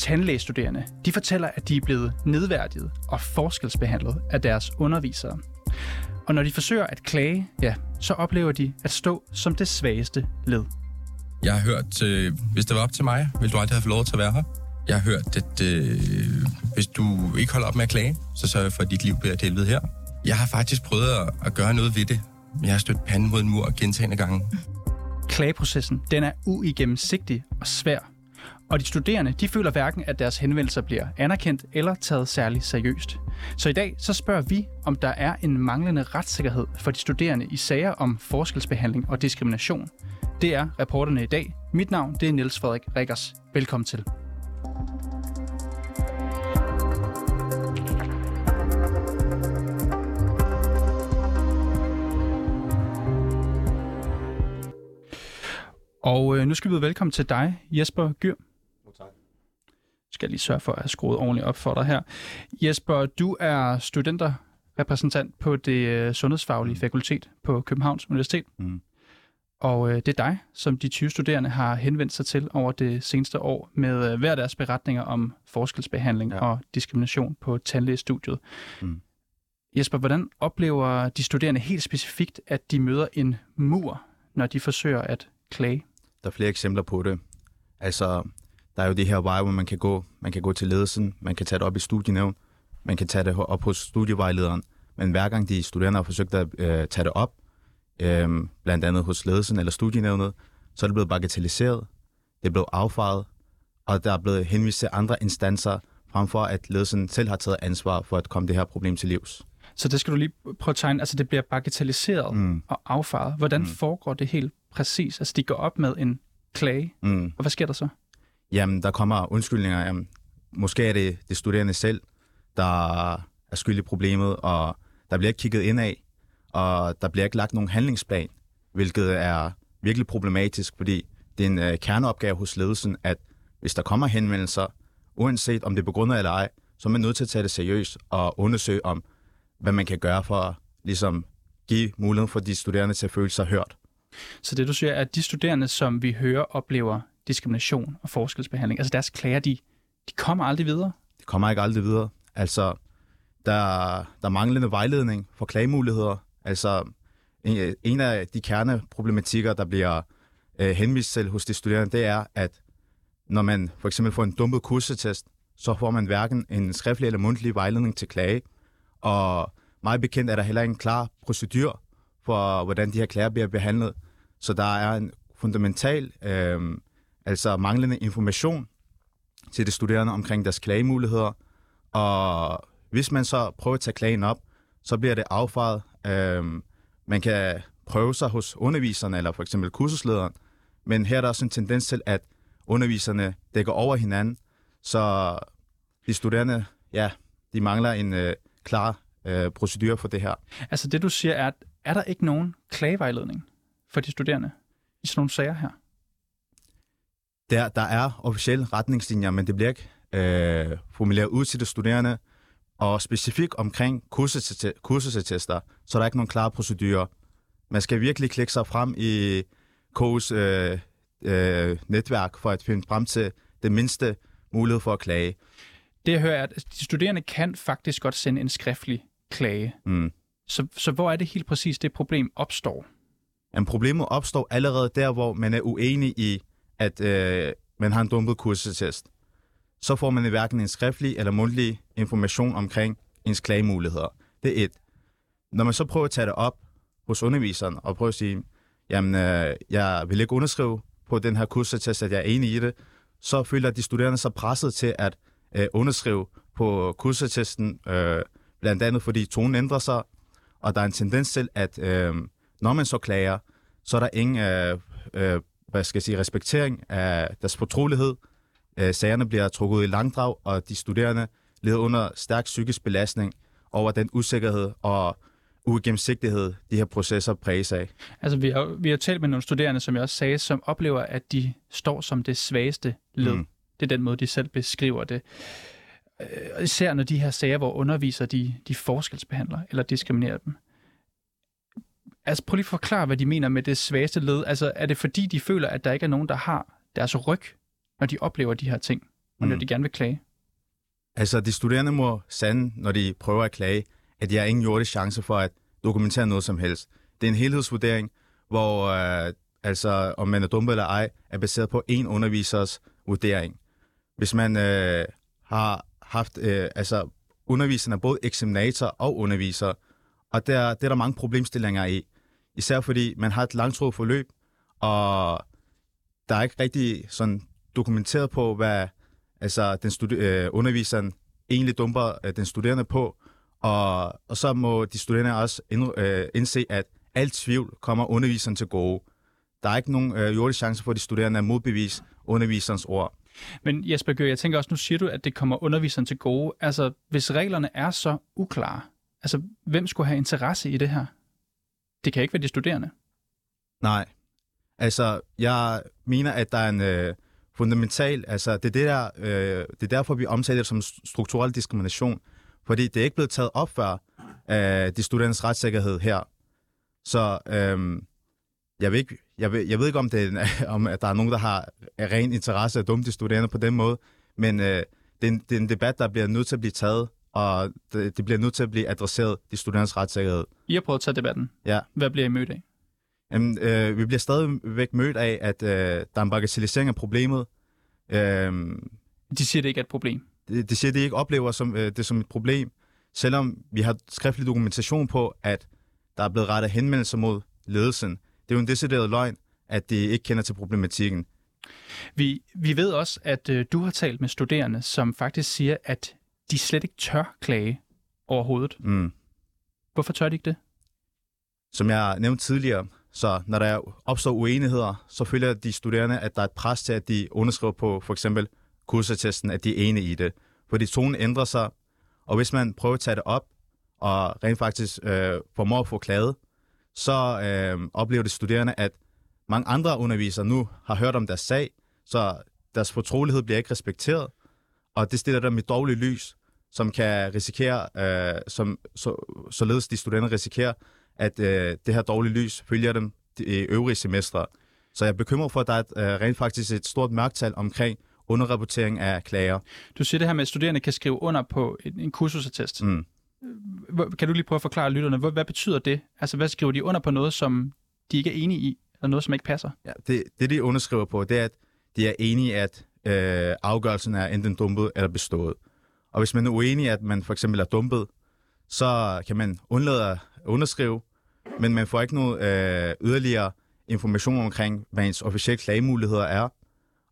tandlægestuderende, de fortæller, at de er blevet nedværdiget og forskelsbehandlet af deres undervisere. Og når de forsøger at klage, ja, så oplever de at stå som det svageste led. Jeg har hørt, øh, hvis det var op til mig, ville du aldrig have fået lov til at være her. Jeg har hørt, at øh, hvis du ikke holder op med at klage, så sørger jeg for, at dit liv bliver et helvede her. Jeg har faktisk prøvet at, at gøre noget ved det. Men jeg har stødt panden mod en mur gentagende gange. Klageprocessen den er uigennemsigtig og svær. Og de studerende de føler hverken, at deres henvendelser bliver anerkendt eller taget særligt seriøst. Så i dag så spørger vi, om der er en manglende retssikkerhed for de studerende i sager om forskelsbehandling og diskrimination. Det er reporterne i dag. Mit navn det er Niels Frederik Rikkers. Velkommen til. Og øh, nu skal vi byde velkommen til dig, Jesper Gyr. Skal jeg lige sørge for at have skruet ordentligt op for dig her. Jesper, du er studenterrepræsentant på det øh, sundhedsfaglige fakultet på Københavns Universitet. Mm. Og øh, det er dig, som de 20 studerende har henvendt sig til over det seneste år med øh, hver deres beretninger om forskelsbehandling Ja. og diskrimination på tandlægestudiet. Mm. Jesper, hvordan oplever de studerende helt specifikt, at de møder en mur, når de forsøger at klage? Der er flere eksempler på det. Altså, der er jo det her vej, hvor man kan gå. Man kan gå til ledelsen, man kan tage det op i studienævn, man kan tage det op hos studievejlederen. Men hver gang de studerende har forsøgt at øh, tage det op, øh, blandt andet hos ledelsen eller studienævnet, så er det blevet bagatelliseret, det er blevet affejet, og der er blevet henvist til andre instanser, frem for at ledelsen selv har taget ansvar for at komme det her problem til livs. Så det skal du lige prøve at tegne. Altså, det bliver bagatelliseret Mm. og affaret. Hvordan Mm. foregår det helt præcis? Altså, de går op med en klage, Mm. og hvad sker der så? Jamen, der kommer undskyldninger. Jamen, måske er det det studerende selv, der er skyld i problemet, og der bliver ikke kigget ind af, og der bliver ikke lagt nogen handlingsplan, hvilket er virkelig problematisk, fordi det er en øh, kerneopgave hos ledelsen, at hvis der kommer henvendelser, uanset om det er begrundet eller ej, så er man nødt til at tage det seriøst og undersøge om, hvad man kan gøre for at ligesom, give muligheden for de studerende til at føle sig hørt. Så det, du siger, er, at de studerende, som vi hører, oplever diskrimination og forskelsbehandling, altså deres klager, de, de kommer aldrig videre. det kommer ikke aldrig videre. Altså, der, der er manglende vejledning for klagemuligheder. Altså, en, en af de kerneproblematikker, der bliver øh, henvist til hos de studerende, det er, at når man for eksempel får en dumpet kursetest, så får man hverken en skriftlig eller mundtlig vejledning til klage. Og meget bekendt er der heller ikke en klar procedur for, hvordan de her klager bliver behandlet. Så der er en fundamental, øh, altså manglende information til de studerende omkring deres klagemuligheder. Og hvis man så prøver at tage klagen op, så bliver det affaret. Øhm, man kan prøve sig hos underviserne eller for eksempel kursuslederen, men her er der også en tendens til, at underviserne dækker over hinanden, så de studerende, ja, de mangler en øh, klar øh, procedure for det her. Altså det, du siger, er, at er der ikke nogen klagevejledning for de studerende i sådan nogle sager her? Der, der er officielle retningslinjer, men det bliver ikke øh, formuleret ud til de studerende, og specifikt omkring kursusattester, så er der ikke nogen klare procedurer. Man skal virkelig klikke sig frem i KU's øh, øh, netværk for at finde frem til det mindste mulighed for at klage. Det jeg hører er, at de studerende kan faktisk godt sende en skriftlig klage. Mm. Så, så hvor er det helt præcis, det problem opstår? Jamen, problemet opstår allerede der, hvor man er uenig i, at øh, man har en dumpet kursetest. Så får man hverken en skriftlig eller mundtlig information omkring ens klagemuligheder. Det er et. Når man så prøver at tage det op hos underviseren og prøver at sige, jamen, øh, jeg vil ikke underskrive på den her kursetest, at jeg er enig i det, så føler de studerende sig presset til at øh, underskrive på kursetesten, øh, blandt andet fordi tonen ændrer sig, og der er en tendens til, at øh, når man så klager, så er der ingen øh, øh, hvad skal jeg sige, respektering af deres fortrolighed. Øh, sagerne bliver trukket ud i langdrag, og de studerende lider under stærk psykisk belastning over den usikkerhed og uigennemsigtighed, de her processer præges af. Altså, vi har, vi har talt med nogle studerende, som jeg også sagde, som oplever, at de står som det svageste led. Mm. Det er den måde, de selv beskriver det. Øh, Især når de her sager, hvor undervisere de, de forskelsbehandler eller diskriminerer dem. Altså, prøv lige at forklare, hvad de mener med det svageste led. Altså, er det fordi, de føler, at der ikke er nogen, der har deres ryg, når de oplever de her ting? og når Mm. de gerne vil klage? Altså, de studerende må sande, når de prøver at klage, at de har ingen jordisk chance for at dokumentere noget som helst. Det er en helhedsvurdering, hvor øh, altså, om man er dumpet eller ej, er baseret på en undervisers vurdering. Hvis man øh, har haft, øh, altså underviserne er både eksaminator og underviser, og der, det er der mange problemstillinger i. Især fordi man har et langtråd forløb, og der er ikke rigtig sådan dokumenteret på, hvad altså, den studi- øh, underviseren egentlig dumper øh, den studerende på, og, og så må de studerende også ind, øh, indse, at alt tvivl kommer underviseren til gode. Der er ikke nogen øh, jordisk chance for, at de studerende at modbevise underviserens ord. Men Jesper Gør, jeg tænker også, nu siger du, at det kommer underviseren til gode. Altså, hvis reglerne er så uklare, altså, hvem skulle have interesse i det her? Det kan ikke være de studerende. Nej. Altså, jeg mener, at der er en øh, fundamental... Altså, det er, det, der, øh, det er derfor, vi omtaler det som strukturel diskrimination. Fordi det er ikke blevet taget op før af de studerendes retssikkerhed her. Så øh, jeg, ved ikke, jeg, ved, jeg ved ikke, om, det er, om at der er nogen, der har ren interesse at dumme de studerende på den måde. Men øh, det, er en, det er en debat, der bliver nødt til at blive taget, og det, det bliver nødt til at blive adresseret, de studerendes retssikkerhed. I har prøvet at tage debatten. Ja. Hvad bliver I mødt af? Jamen, øh, vi bliver stadigvæk mødt af, at øh, der er en bagatellisering af problemet. Øh, De siger, det ikke er et problem. det, det siger, at de ikke oplever som, øh, det som et problem, selvom vi har skriftlig dokumentation på, at der er blevet rettet henvendelser mod ledelsen. Det er jo en decideret løgn, at de ikke kender til problematikken. Vi, vi ved også, at øh, du har talt med studerende, som faktisk siger, at de slet ikke tør klage overhovedet. Mm. Hvorfor tør de ikke det? Som jeg nævnte tidligere, så når der opstår uenigheder, så føler de studerende, at der er et pres til, at de underskriver på for eksempel kursattesten, at de er enige i det. Fordi tonen ændrer sig, og hvis man prøver at tage det op, og rent faktisk øh, formår at få klaget, så øh, oplever de studerende, at mange andre undervisere nu har hørt om deres sag, så deres fortrolighed bliver ikke respekteret, og det stiller dem i dårligt lys, som kan risikere, øh, som, så, således de studerende risikerer, at øh, det her dårlige lys følger dem de øvrige semestre. Så jeg er bekymret for, at der er et, øh, rent faktisk et stort mørktal omkring underrapportering af klager. Du siger det her med, at studerende kan skrive under på en, en kursusattest. Mm. Kan du lige prøve at forklare lytterne, hvad, hvad betyder det? Altså, hvad skriver de under på noget, som de ikke er enige i, eller noget, som ikke passer? Ja, det, det, de underskriver på, det er, at de er enige, at øh, afgørelsen er enten dumpet eller bestået. Og hvis man er uenig, at man for eksempel er dumpet, så kan man undlade at underskrive, men man får ikke noget øh, yderligere information omkring, hvad ens officielle klagemuligheder er,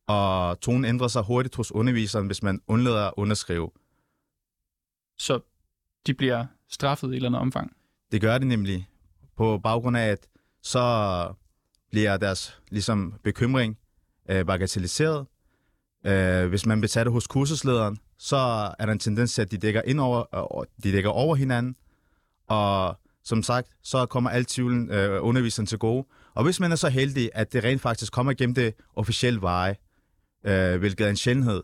og tonen ændrer sig hurtigt hos underviseren, hvis man undlader at underskrive. Så de bliver straffet i et eller andet omfang. Det gør det nemlig på baggrund af, at så bliver deres ligesom, bekymring øh, bagatelliseret. Øh, hvis man betaler hos kursuslederen, så er der en tendens til, at de dækker, ind over, øh, de dækker over hinanden. Og som sagt, så kommer alt tvivlen øh, underviseren til gode. Og hvis man er så heldig, at det rent faktisk kommer gennem det officielle veje, øh, hvilket er en sjældenhed,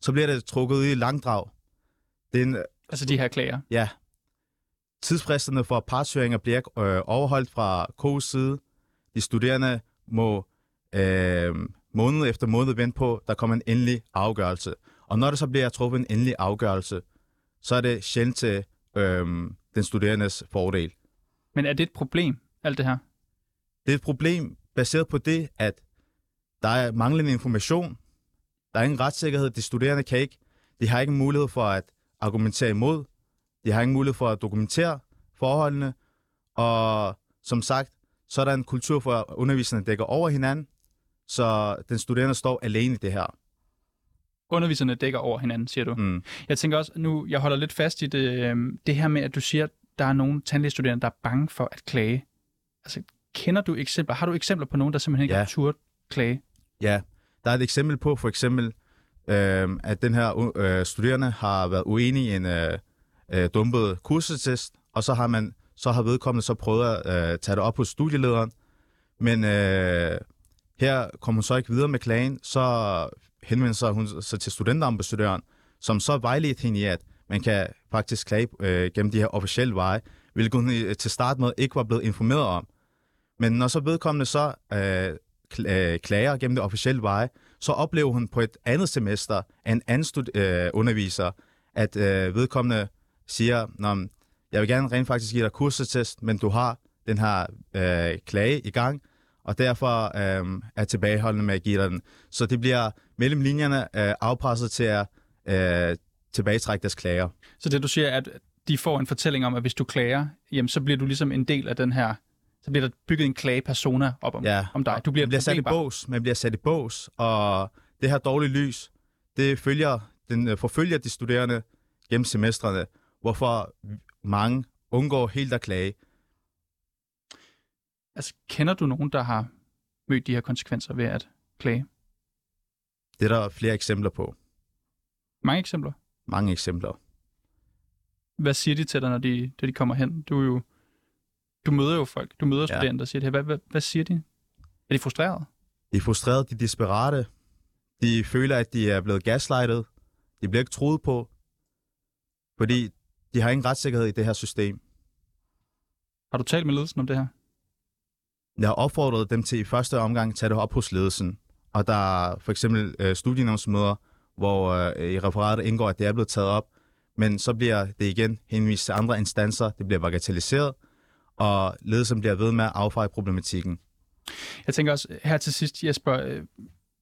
så bliver det trukket ud i langdrag. Det er en, Altså de her klager. Ja. Tidsfristerne for partshøringer bliver øh, overholdt fra KU's side. De studerende må øh, måned efter måned vente på, der kommer en endelig afgørelse. Og når der så bliver truffet en endelig afgørelse, så er det sjældent til øh, den studerendes fordel. Men er det et problem, alt det her? Det er et problem baseret på det, at der er manglende information. Der er ingen retssikkerhed. De studerende kan ikke. De har ikke mulighed for at argumentere imod. De har ingen mulighed for at dokumentere forholdene. Og som sagt, så er der en kultur for, at underviserne dækker over hinanden. Så den studerende står alene i det her. Underviserne dækker over hinanden, siger du. Mm. Jeg tænker også, nu jeg holder lidt fast i det, øhm, det her med, at du siger, at der er nogle tandlægestuderende, der er bange for at klage. Altså, kender du eksempler? Har du eksempler på nogen, der simpelthen ikke Ja. har turt klage? Ja, der er et eksempel på, for eksempel, øh, at den her øh, studerende har været uenig i en øh, øh, dumpet kursetest, og så har man så har vedkommende så prøvet at øh, tage det op hos studielederen, men øh, her kommer hun så ikke videre med klagen, så henvendte sig hun så til studenterambassadøren, som så vejledte hende i, at man kan faktisk klage øh, gennem de her officielle veje, hvilket hun øh, til start med ikke var blevet informeret om. Men når så vedkommende så øh, øh klager gennem det officielle veje, så oplever hun på et andet semester af en anden stud- øh, underviser, at øh, vedkommende siger, Nå, jeg vil gerne rent faktisk give dig kursetest, men du har den her øh, klage i gang, og derfor øh, er tilbageholdende med at give dig den. Så det bliver mellem linjerne øh, afpresset til at øh, tilbagetrække deres klager. Så det du siger, er, at de får en fortælling om, at hvis du klager, jamen, så bliver du ligesom en del af den her, så bliver der bygget en klagepersona op om, Ja, om dig. Du bliver, man bliver sat i bås, man bliver sat i bås, og det her dårlige lys, det følger, den øh, forfølger de studerende gennem semestrene, hvorfor mange undgår helt at klage. Altså, kender du nogen, der har mødt de her konsekvenser ved at klage? Det er der flere eksempler på. Mange eksempler. Mange eksempler. Hvad siger de til dig, når de, når de kommer hen? Du er jo, du møder jo folk, du møder Ja. studerende, der siger det her. Hvad, hvad, hvad siger de? Er de frustrerede? De er frustrerede, de er desperate. De føler, at de er blevet gaslightet. De bliver ikke troet på. Fordi de har ingen retssikkerhed i det her system. Har du talt med ledelsen om det her? Jeg har opfordret dem til i første omgang at tage det op hos ledelsen. Og der er for eksempel øh, studienævnsmøder, hvor øh, i referatet indgår, at det er blevet taget op. Men så bliver det igen henvist til andre instanser. Det bliver bagatelliseret, og ledelsen bliver ved med at affeje problematikken. Jeg tænker også her til sidst, Jesper, øh,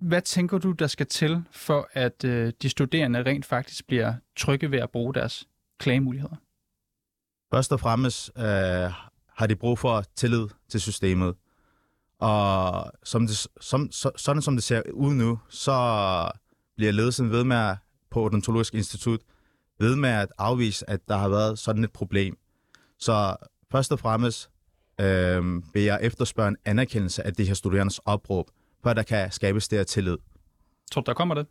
hvad tænker du, der skal til, for at øh, de studerende rent faktisk bliver trygge ved at bruge deres klagemuligheder? Først og fremmest øh, har de brug for tillid til systemet. Og som det, som, så, sådan som det ser ud nu, så bliver ledelsen ved med at, på Odontologisk Institut ved med at afvise, at der har været sådan et problem. Så først og fremmest øh, vil jeg efterspørge en anerkendelse af de her studerendes opråb, for at der kan skabes det her tillid. Tror du, der kommer det?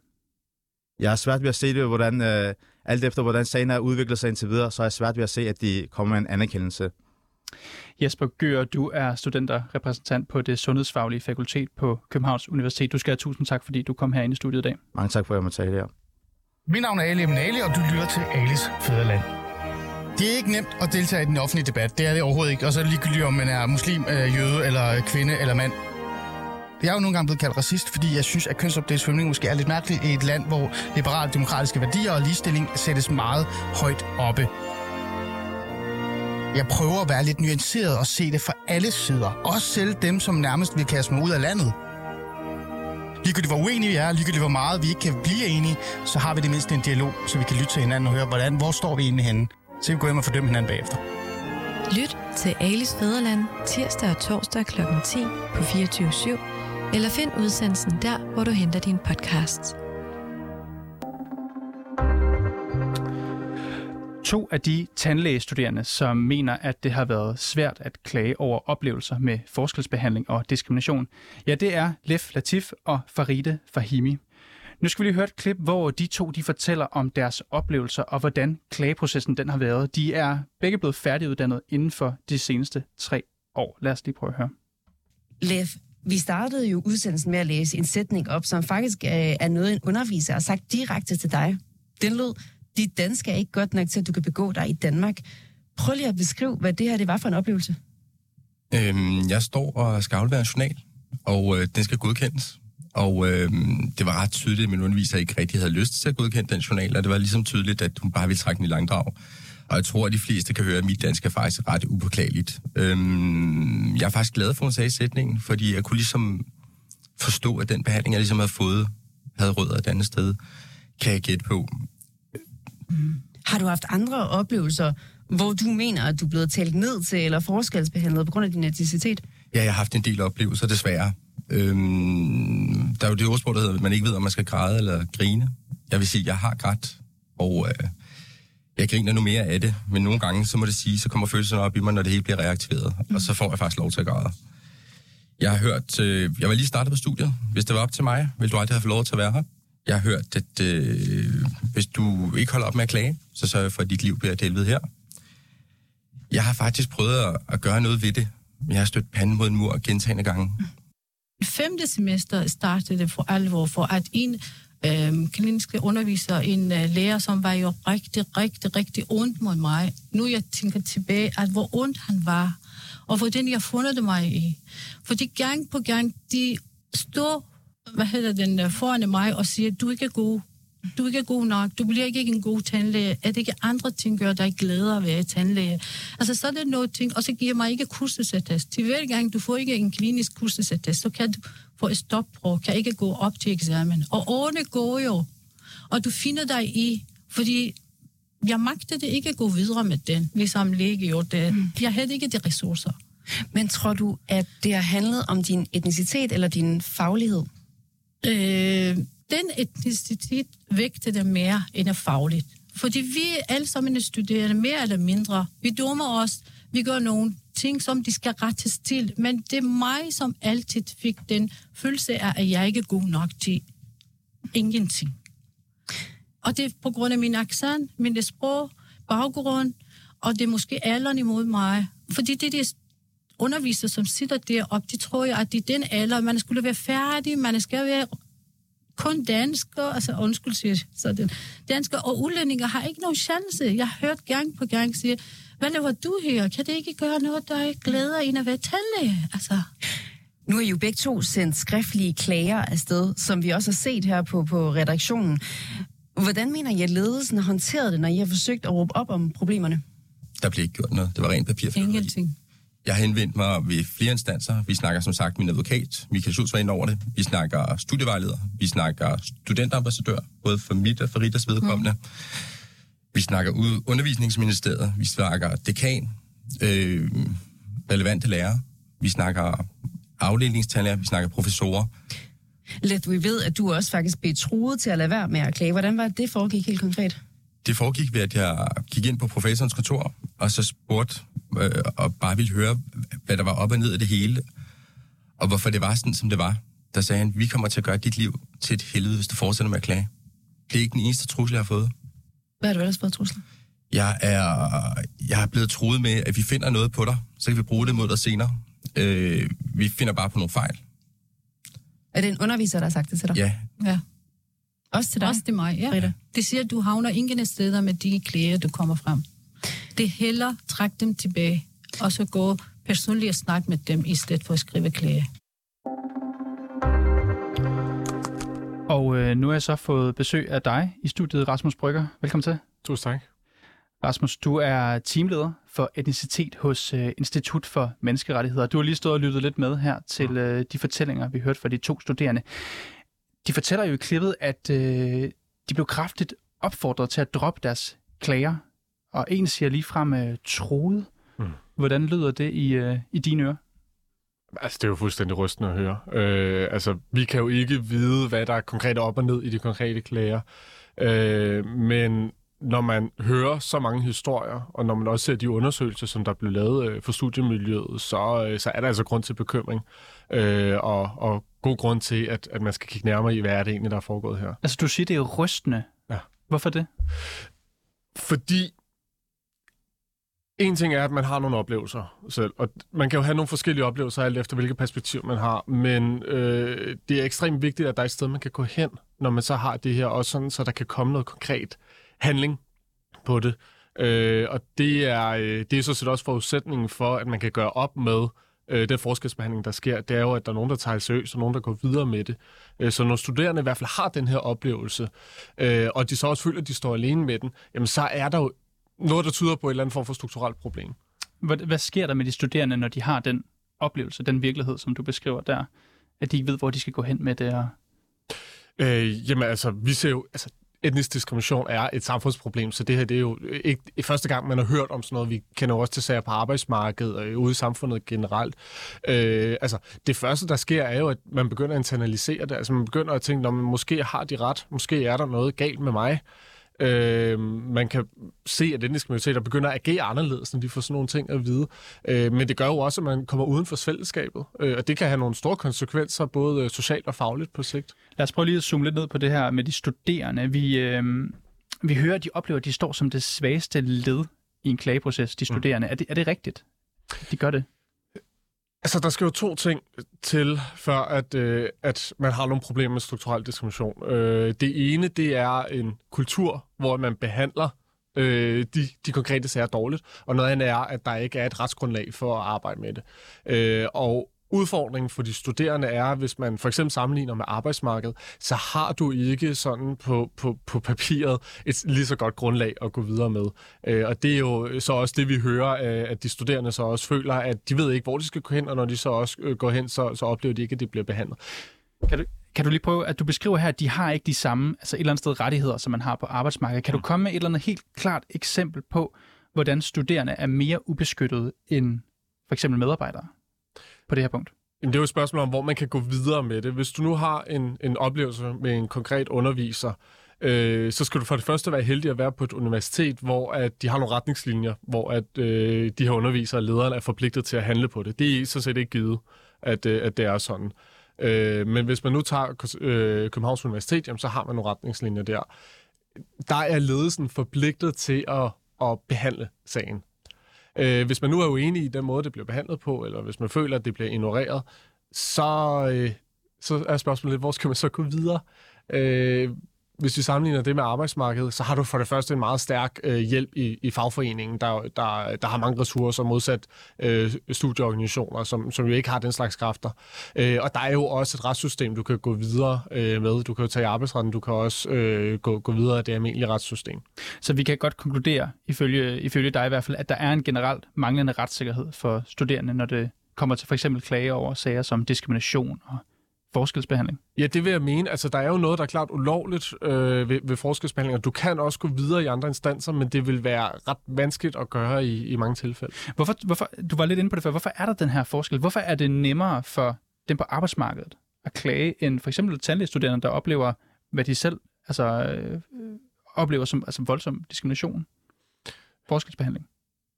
Jeg har svært ved at se det, hvordan, øh, alt efter hvordan sagen er udviklet sig indtil videre, så er jeg svært ved at se, at de kommer med en anerkendelse. Jesper Gør, du er studenterrepræsentant på det sundhedsfaglige fakultet på Københavns Universitet. Du skal have tusind tak, fordi du kom her ind i studiet i dag. Mange tak for, at jeg må tale her. Mit navn er Ali Eminali, og du lytter til Alis Fæderland. Det er ikke nemt at deltage i den offentlige debat. Det er det overhovedet ikke. Og så er det ligegyldigt, om man er muslim, øh, jøde, eller kvinde, eller mand. Jeg er jo nogle gange blevet kaldt racist, fordi jeg synes, at kønsopdelt svømning måske er lidt mærkeligt i et land, hvor liberale demokratiske værdier og ligestilling sættes meget højt oppe. Jeg prøver at være lidt nuanceret og se det fra alle sider. Også selv dem, som nærmest vil kaste mig ud af landet. Ligegyldigt hvor uenige vi er, ligegyldigt hvor meget vi ikke kan blive enige, så har vi det mindste en dialog, så vi kan lytte til hinanden og høre, hvordan, hvor står vi egentlig henne. Så vi går hjem og fordømme hinanden bagefter. Lyt til Alis Fæderland tirsdag og torsdag kl. 10 på 24 eller find udsendelsen der, hvor du henter din podcast. To af de tandlægestuderende, som mener, at det har været svært at klage over oplevelser med forskelsbehandling og diskrimination, ja, det er Lef Latif og Faride Fahimi. Nu skal vi lige høre et klip, hvor de to de fortæller om deres oplevelser og hvordan klageprocessen den har været. De er begge blevet færdiguddannet inden for de seneste tre år. Lad os lige prøve at høre. Lev, vi startede jo udsendelsen med at læse en sætning op, som faktisk øh, er noget, en underviser har sagt direkte til dig. Den lød, dit danske er ikke godt nok til, at du kan begå dig i Danmark. Prøv lige at beskrive, hvad det her det var for en oplevelse. Øhm, jeg står og skal aflevere en journal, og øh, den skal godkendes. Og øh, det var ret tydeligt, at min underviser ikke rigtig havde lyst til at godkende den journal, og det var ligesom tydeligt, at hun bare ville trække den i langdrag. Og jeg tror, at de fleste kan høre, at mit dansk er faktisk ret upåklageligt. Øhm, jeg er faktisk glad for, at hun sagde sætningen, fordi jeg kunne ligesom forstå, at den behandling, jeg ligesom havde fået, havde rødder et andet sted, kan jeg gætte på. Har du haft andre oplevelser, hvor du mener, at du er blevet talt ned til eller forskelsbehandlet på grund af din etnicitet? Ja, jeg har haft en del oplevelser, desværre. Øhm, der er jo det ordsprog, der hedder, at man ikke ved, om man skal græde eller grine. Jeg vil sige, at jeg har grædt, og øh, jeg griner nu mere af det. Men nogle gange, så må det sige, så kommer følelserne op i mig, når det hele bliver reaktiveret. Mm. Og så får jeg faktisk lov til at græde. Jeg har hørt, øh, jeg var lige startet på studiet. Hvis det var op til mig, ville du aldrig have fået lov til at være her. Jeg har hørt, at øh, hvis du ikke holder op med at klage, så sørger jeg for, at dit liv bliver et helvede her. Jeg har faktisk prøvet at, at gøre noget ved det. Jeg har stødt panden mod en mur gentagende gange. femte semester startede det for alvor, for at en øh, klinisk underviser, en øh, lærer, som var jo rigtig, rigtig, rigtig ondt mod mig. Nu jeg tænker tilbage, at hvor ondt han var, og hvordan jeg fundet mig i. Fordi gang på gang, de stod hvad hedder den, øh, foran mig og sige, du er ikke god. Du er ikke god nok. Du bliver ikke en god tandlæge. Er det ikke andre ting, gør dig glæder at være tandlæge? Altså, så er det noget ting, og så giver mig ikke kursusattest. Til hver gang, du får ikke en klinisk kursusattest, så kan du få et stopprøve, kan ikke gå op til eksamen. Og årene går jo, og du finder dig i, fordi jeg magtede ikke at gå videre med den, ligesom læge gjorde det. Jeg havde ikke de ressourcer. Men tror du, at det har handlet om din etnicitet eller din faglighed? Øh, den etnicitet vægter det mere end er fagligt. Fordi vi alle sammen er studerende, mere eller mindre. Vi dummer os, vi gør nogle ting, som de skal rettes til. Men det er mig, som altid fik den følelse af, at jeg ikke er god nok til ingenting. Og det er på grund af min accent, min sprog, baggrund, og det er måske alderen imod mig. Fordi det er undervisere, som sidder deroppe, de tror jo, at det er den alder, man skulle være færdig, man skal være kun dansker, altså undskyld, siger jeg sådan, dansker og udlændinge har ikke nogen chance. Jeg har hørt gang på gang sige, hvad laver du her? Kan det ikke gøre noget, der ikke glæder en at være tandlæge? Altså, Nu er I jo begge to sendt skriftlige klager afsted, som vi også har set her på, på redaktionen. Hvordan mener I, at ledelsen har håndteret det, når I har forsøgt at råbe op om problemerne? Der blev ikke gjort noget. Det var rent papir. ingenting. Jeg har henvendt mig ved flere instanser. Vi snakker som sagt min advokat, Michael Schultz var inde over det. Vi snakker studievejleder. Vi snakker studentambassadør, både for mit og for Ritters vedkommende. Mm. Vi snakker ud undervisningsministeriet. Vi snakker dekan, øh, relevante lærere. Vi snakker afdelingstandlærer. Vi snakker professorer. Let, vi ved, at du også faktisk blev truet til at lade være med at klage. Hvordan var det, det foregik helt konkret? Det foregik ved, at jeg gik ind på professorens kontor, og så spurgte, øh, og bare ville høre, hvad der var op og ned af det hele, og hvorfor det var sådan, som det var. Der sagde han, vi kommer til at gøre dit liv til et helvede, hvis du fortsætter med at klage. Det er ikke den eneste trussel, jeg har fået. Hvad har du ellers fået trusler? Jeg er, jeg er blevet truet med, at vi finder noget på dig, så kan vi bruge det mod dig senere. Øh, vi finder bare på nogle fejl. Er det en underviser, der har sagt det til dig? Ja, Ja, Også til dig? også til mig. Ja. Rita? Det siger, at du havner ingen steder med de klæder, du kommer frem. Det er heller træk dem tilbage, og så gå personligt og snakke med dem, i stedet for at skrive klæder. Og øh, nu har jeg så fået besøg af dig i studiet, Rasmus Brygger. Velkommen til. Tusind tak. Rasmus, du er teamleder for etnicitet hos øh, Institut for Menneskerettigheder. Du har lige stået og lyttet lidt med her til øh, de fortællinger, vi hørte fra de to studerende. De fortæller jo i klippet, at øh, de blev kraftigt opfordret til at droppe deres klager. Og en siger lige frem øh, troet. Mm. Hvordan lyder det i, øh, i dine ører? Altså, det er jo fuldstændig rystende at høre. Øh, altså, vi kan jo ikke vide, hvad der er konkret op og ned i de konkrete klager. Øh, men når man hører så mange historier, og når man også ser de undersøgelser, som der blev lavet øh, for studiemiljøet, så, øh, så er der altså grund til bekymring. Øh, og, og god grund til, at, at man skal kigge nærmere i, hvad er det egentlig, der er foregået her. Altså, du siger, det er rystende. Ja. Hvorfor det? Fordi en ting er, at man har nogle oplevelser selv, og man kan jo have nogle forskellige oplevelser alt efter, hvilket perspektiv man har, men øh, det er ekstremt vigtigt, at der er et sted, man kan gå hen, når man så har det her, også sådan, så der kan komme noget konkret handling på det. Øh, og det er, øh, det er så set også forudsætningen for, at man kan gøre op med øh, den forskelsbehandling, der sker. Det er jo, at der er nogen, der tager det seriøst, og nogen, der går videre med det. Øh, så når studerende i hvert fald har den her oplevelse, øh, og de så også føler, at de står alene med den, jamen så er der jo noget, der tyder på et eller andet form for strukturelt problem. Hvad, hvad sker der med de studerende, når de har den oplevelse, den virkelighed, som du beskriver der? At de ikke ved, hvor de skal gå hen med det? Og... Øh, jamen altså, vi ser jo, altså, etnisk diskrimination er et samfundsproblem, så det her det er jo ikke i første gang, man har hørt om sådan noget. Vi kender jo også til sager på arbejdsmarkedet og ude i samfundet generelt. Øh, altså, det første, der sker, er jo, at man begynder at internalisere det. Altså, man begynder at tænke, at måske har de ret, måske er der noget galt med mig. Øh, man kan se, at etniske minoriteter begynder at agere anderledes, når de får sådan nogle ting at vide. Øh, men det gør jo også, at man kommer uden for fællesskabet, øh, og det kan have nogle store konsekvenser, både øh, socialt og fagligt på sigt. Lad os prøve lige at zoome lidt ned på det her med de studerende. Vi, øh, vi hører, at de oplever, at de står som det svageste led i en klageproces, de studerende. Mm. Er, det, er det rigtigt? De gør det? Altså, der skal jo to ting øh, til, før at, øh, at man har nogle problemer med strukturel diskrimination. Øh, det ene, det er en kultur, hvor man behandler øh, de, de konkrete sager dårligt, og noget andet er, at der ikke er et retsgrundlag for at arbejde med det. Øh, og udfordringen for de studerende er, hvis man for eksempel sammenligner med arbejdsmarkedet, så har du ikke sådan på, på, på papiret et lige så godt grundlag at gå videre med. Øh, og det er jo så også det, vi hører, øh, at de studerende så også føler, at de ved ikke, hvor de skal gå hen, og når de så også øh, går hen, så, så oplever de ikke, at det bliver behandlet. Kan du, kan du lige prøve, at du beskriver her, at de har ikke de samme, altså et eller andet sted rettigheder, som man har på arbejdsmarkedet. Kan du komme med et eller andet helt klart eksempel på, hvordan studerende er mere ubeskyttet end for eksempel medarbejdere på det her punkt? Jamen, det er jo et spørgsmål om, hvor man kan gå videre med det. Hvis du nu har en, en oplevelse med en konkret underviser, øh, så skal du for det første være heldig at være på et universitet, hvor at de har nogle retningslinjer, hvor at øh, de her undervisere og lederne er forpligtet til at handle på det. Det er så set ikke givet, at, øh, at det er sådan. Øh, men hvis man nu tager øh, Københavns Universitet, jamen, så har man nogle retningslinjer der. Der er ledelsen forpligtet til at, at behandle sagen. Øh, hvis man nu er uenig i den måde, det bliver behandlet på, eller hvis man føler, at det bliver ignoreret, så, øh, så er spørgsmålet lidt, hvor skal man så gå videre? Øh, hvis vi sammenligner det med arbejdsmarkedet, så har du for det første en meget stærk øh, hjælp i, i fagforeningen, der, der, der har mange ressourcer modsat øh, studieorganisationer, som, som jo ikke har den slags kræfter. Øh, og der er jo også et retssystem, du kan gå videre øh, med. Du kan jo tage arbejdsretten, du kan også øh, gå, gå videre af det almindelige retssystem. Så vi kan godt konkludere, ifølge, ifølge dig i hvert fald, at der er en generelt manglende retssikkerhed for studerende, når det kommer til for eksempel klage over sager som diskrimination og forskelsbehandling? Ja, det vil jeg mene. Altså, der er jo noget, der er klart ulovligt øh, ved, ved forskelsbehandling, og du kan også gå videre i andre instanser, men det vil være ret vanskeligt at gøre i, i mange tilfælde. Hvorfor, hvorfor, du var lidt inde på det før. Hvorfor er der den her forskel? Hvorfor er det nemmere for dem på arbejdsmarkedet at klage, end for eksempel tandlægestuderende, der oplever, hvad de selv altså, øh, oplever som altså, voldsom diskrimination? Forskelsbehandling.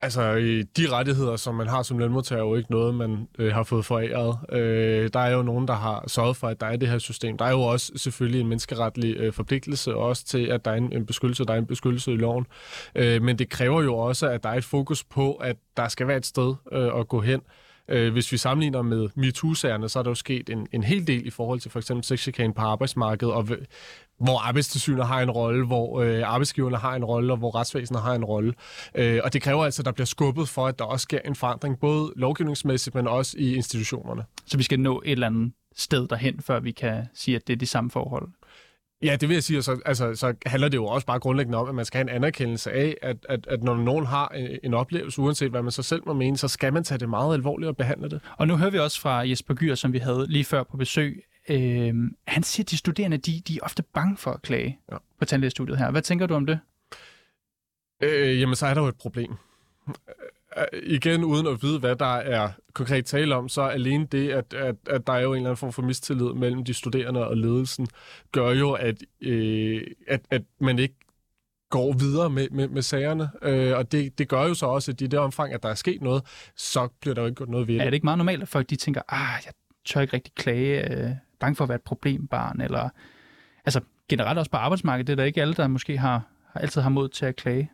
Altså, de rettigheder, som man har som lønmodtager, er jo ikke noget, man øh, har fået foræret. Øh, der er jo nogen, der har sørget for, at der er det her system. Der er jo også selvfølgelig en menneskeretlig øh, forpligtelse også til, at der er en, en beskyttelse, der er en beskyttelse i loven. Øh, men det kræver jo også, at der er et fokus på, at der skal være et sted øh, at gå hen. Øh, hvis vi sammenligner med MeToo-sagerne, så er der jo sket en, en hel del i forhold til for eksempel sexchikane på arbejdsmarkedet, og hvor arbejdstilsynet har en rolle, hvor øh, arbejdsgiverne har en rolle, og hvor retsvæsenet har en rolle. Øh, og det kræver altså, at der bliver skubbet for, at der også sker en forandring, både lovgivningsmæssigt, men også i institutionerne. Så vi skal nå et eller andet sted derhen, før vi kan sige, at det er de samme forhold? Ja, det vil jeg sige, så, altså, så handler det jo også bare grundlæggende om, at man skal have en anerkendelse af, at, at, at når nogen har en, en oplevelse, uanset hvad man så selv må mene, så skal man tage det meget alvorligt og behandle det. Og nu hører vi også fra Jesper Gyr, som vi havde lige før på besøg. Øh, han siger, at de studerende de, de er ofte bange for at klage ja. på tandlægestudiet her. Hvad tænker du om det? Øh, jamen, så er der jo et problem. Øh, igen, uden at vide, hvad der er konkret tale om, så alene det, at, at, at der er jo en eller anden form for mistillid mellem de studerende og ledelsen, gør jo, at, øh, at, at man ikke går videre med, med, med sagerne. Øh, og det, det gør jo så også, at i det omfang, at der er sket noget, så bliver der jo ikke gjort noget ved det. Er det ikke meget normalt, at folk de tænker, ah, jeg tør ikke rigtig klage, øh, bange for at være et problembarn, eller altså generelt også på arbejdsmarkedet, det er der ikke alle, der måske har, har altid har mod til at klage.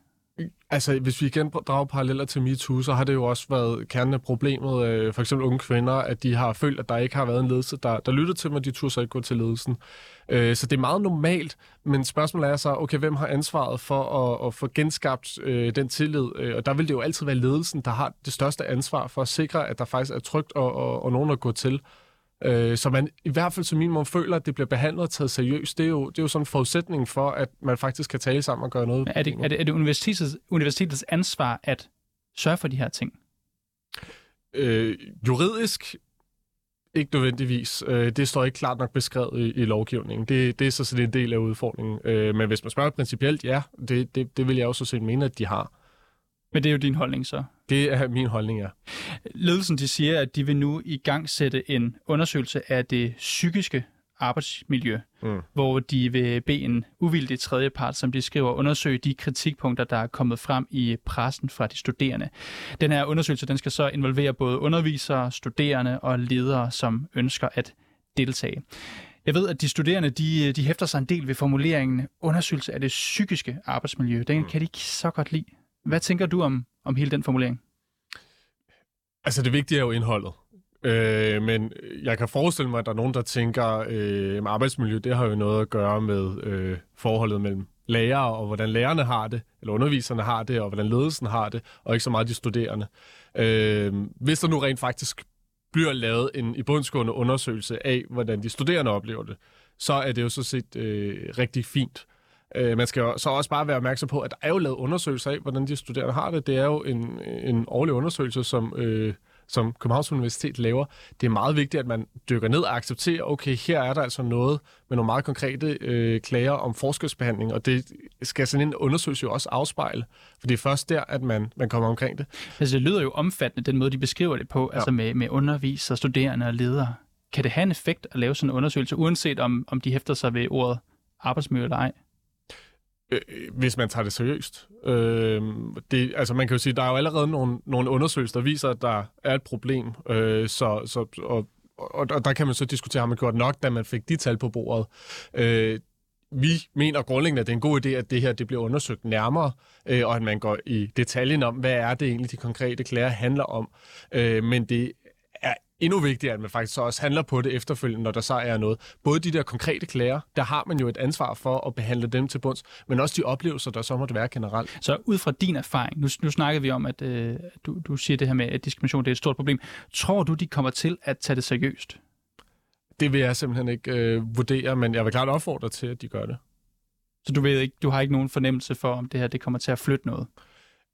Altså, hvis vi igen drager paralleller til MeToo, så har det jo også været kernen af problemet, øh, for eksempel unge kvinder, at de har følt, at der ikke har været en ledelse, der, der lyttede til dem, og de turde så ikke gå til ledelsen. Øh, så det er meget normalt, men spørgsmålet er så, okay, hvem har ansvaret for at, at få genskabt øh, den tillid? Øh, og der vil det jo altid være ledelsen, der har det største ansvar for at sikre, at der faktisk er trygt og, og, og nogen at gå til. Øh, så man i hvert fald som minimum føler, at det bliver behandlet og taget seriøst. Det er jo, det er jo sådan en forudsætning for, at man faktisk kan tale sammen og gøre noget. Er det, er det, er det universitetets, universitetets ansvar at sørge for de her ting? Øh, juridisk ikke nødvendigvis. Øh, det står ikke klart nok beskrevet i, i lovgivningen. Det, det er så sådan en del af udfordringen. Øh, men hvis man spørger principielt, ja, det, det, det vil jeg også set mene, at de har. Men det er jo din holdning så? Det er min holdning, ja. Ledelsen de siger, at de vil nu i gang sætte en undersøgelse af det psykiske arbejdsmiljø, mm. hvor de vil bede en uvildig tredjepart, som de skriver, undersøge de kritikpunkter, der er kommet frem i pressen fra de studerende. Den her undersøgelse den skal så involvere både undervisere, studerende og ledere, som ønsker at deltage. Jeg ved, at de studerende de, de hæfter sig en del ved formuleringen undersøgelse af det psykiske arbejdsmiljø. Den mm. kan de ikke så godt lide. Hvad tænker du om, om hele den formulering? Altså det vigtige er jo indholdet. Øh, men jeg kan forestille mig, at der er nogen, der tænker, øh, at arbejdsmiljø, det har jo noget at gøre med øh, forholdet mellem lærere, og hvordan lærerne har det, eller underviserne har det, og hvordan ledelsen har det, og ikke så meget de studerende. Øh, hvis der nu rent faktisk bliver lavet en i bundsgående undersøgelse af, hvordan de studerende oplever det, så er det jo så set øh, rigtig fint. Øh, man skal jo så også bare være opmærksom på, at der er jo lavet undersøgelser af, hvordan de studerende har det. Det er jo en, en årlig undersøgelse, som, øh, som Københavns Universitet laver. Det er meget vigtigt, at man dykker ned og accepterer, okay, her er der altså noget med nogle meget konkrete øh, klager om forskelsbehandling, og det skal sådan en undersøgelse jo også afspejle, for det er først der, at man, man kommer omkring det. Altså, det lyder jo omfattende, den måde, de beskriver det på, ja. altså med, med undervisere, studerende og ledere. Kan det have en effekt at lave sådan en undersøgelse, uanset om, om de hæfter sig ved ordet arbejdsmiljø eller ej? Øh, hvis man tager det seriøst. Øh, det, altså man kan jo sige, der er jo allerede nogle, nogle undersøgelser, der viser, at der er et problem. Øh, så, så, og, og, og der kan man så diskutere, har man gjort nok, da man fik de tal på bordet. Øh, vi mener grundlæggende, at det er en god idé, at det her det bliver undersøgt nærmere, øh, og at man går i detaljen om, hvad er det egentlig, de konkrete klager handler om. Øh, men det endnu vigtigere, at man faktisk så også handler på det efterfølgende, når der så er noget. Både de der konkrete klager, der har man jo et ansvar for at behandle dem til bunds, men også de oplevelser, der så måtte være generelt. Så ud fra din erfaring, nu, nu snakker vi om, at øh, du, du siger det her med, at diskrimination det er et stort problem. Tror du, de kommer til at tage det seriøst? Det vil jeg simpelthen ikke øh, vurdere, men jeg vil klart opfordre til, at de gør det. Så du, ved ikke, du har ikke nogen fornemmelse for, om det her det kommer til at flytte noget?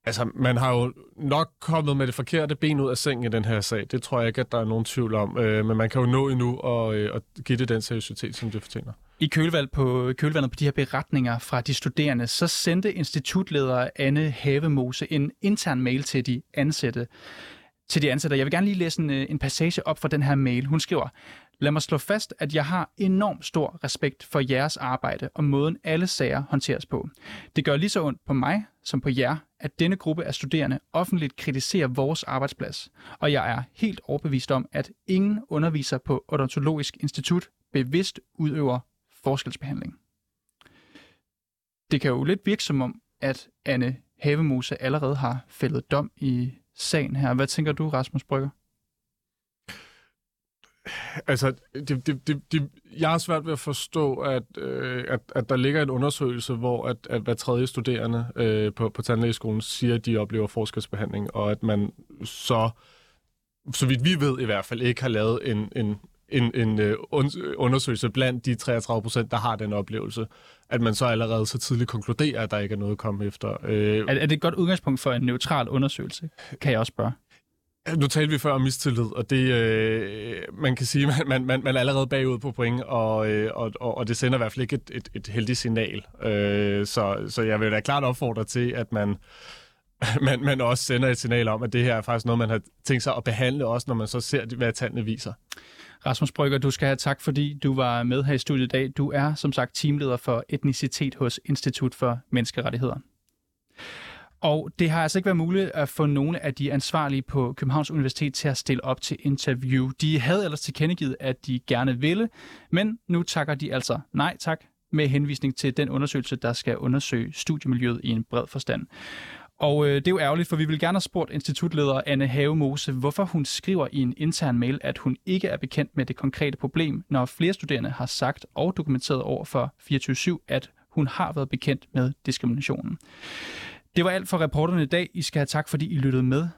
Altså, man har jo nok kommet med det forkerte ben ud af sengen i den her sag. Det tror jeg ikke, at der er nogen tvivl om. Øh, men man kan jo nå endnu og, øh, at give det den seriøsitet, som det fortjener. I kølvand på, kølvandet på de her beretninger fra de studerende, så sendte institutleder Anne Havemose en intern mail til de ansatte. Til de ansatte. Jeg vil gerne lige læse en, øh, en passage op fra den her mail. Hun skriver, Lad mig slå fast, at jeg har enormt stor respekt for jeres arbejde og måden alle sager håndteres på. Det gør lige så ondt på mig som på jer, at denne gruppe af studerende offentligt kritiserer vores arbejdsplads. Og jeg er helt overbevist om, at ingen underviser på Odontologisk Institut bevidst udøver forskelsbehandling. Det kan jo lidt virke som om, at Anne Havemose allerede har fældet dom i sagen her. Hvad tænker du, Rasmus Brygger? Altså, det, det, det, det, jeg har svært ved at forstå, at, øh, at, at der ligger en undersøgelse, hvor at, at hver tredje studerende øh, på, på tandlægeskolen siger, at de oplever forskelsbehandling, og at man så, så vidt vi ved i hvert fald, ikke har lavet en, en, en, en øh, undersøgelse blandt de 33 procent, der har den oplevelse, at man så allerede så tidligt konkluderer, at der ikke er noget at komme efter. Øh, er, er det et godt udgangspunkt for en neutral undersøgelse, kan jeg også spørge? Nu talte vi før om mistillid, og det, øh, man kan sige, man, man, man er allerede bagud på point, og, øh, og, og det sender i hvert fald ikke et, et, et heldigt signal. Øh, så, så jeg vil da klart opfordre til, at man, man, man også sender et signal om, at det her er faktisk noget, man har tænkt sig at behandle, også når man så ser, hvad tallene viser. Rasmus Brygger, du skal have tak, fordi du var med her i studiet i dag. Du er som sagt teamleder for etnicitet hos Institut for Menneskerettigheder. Og det har altså ikke været muligt at få nogle af de ansvarlige på Københavns Universitet til at stille op til interview. De havde ellers tilkendegivet, at de gerne ville, men nu takker de altså nej tak med henvisning til den undersøgelse, der skal undersøge studiemiljøet i en bred forstand. Og øh, det er jo ærgerligt, for vi vil gerne have spurgt institutleder Anne Havemose, hvorfor hun skriver i en intern mail, at hun ikke er bekendt med det konkrete problem, når flere studerende har sagt og dokumenteret over for 24-7, at hun har været bekendt med diskriminationen. Det var alt for reporterne i dag. I skal have tak, fordi I lyttede med.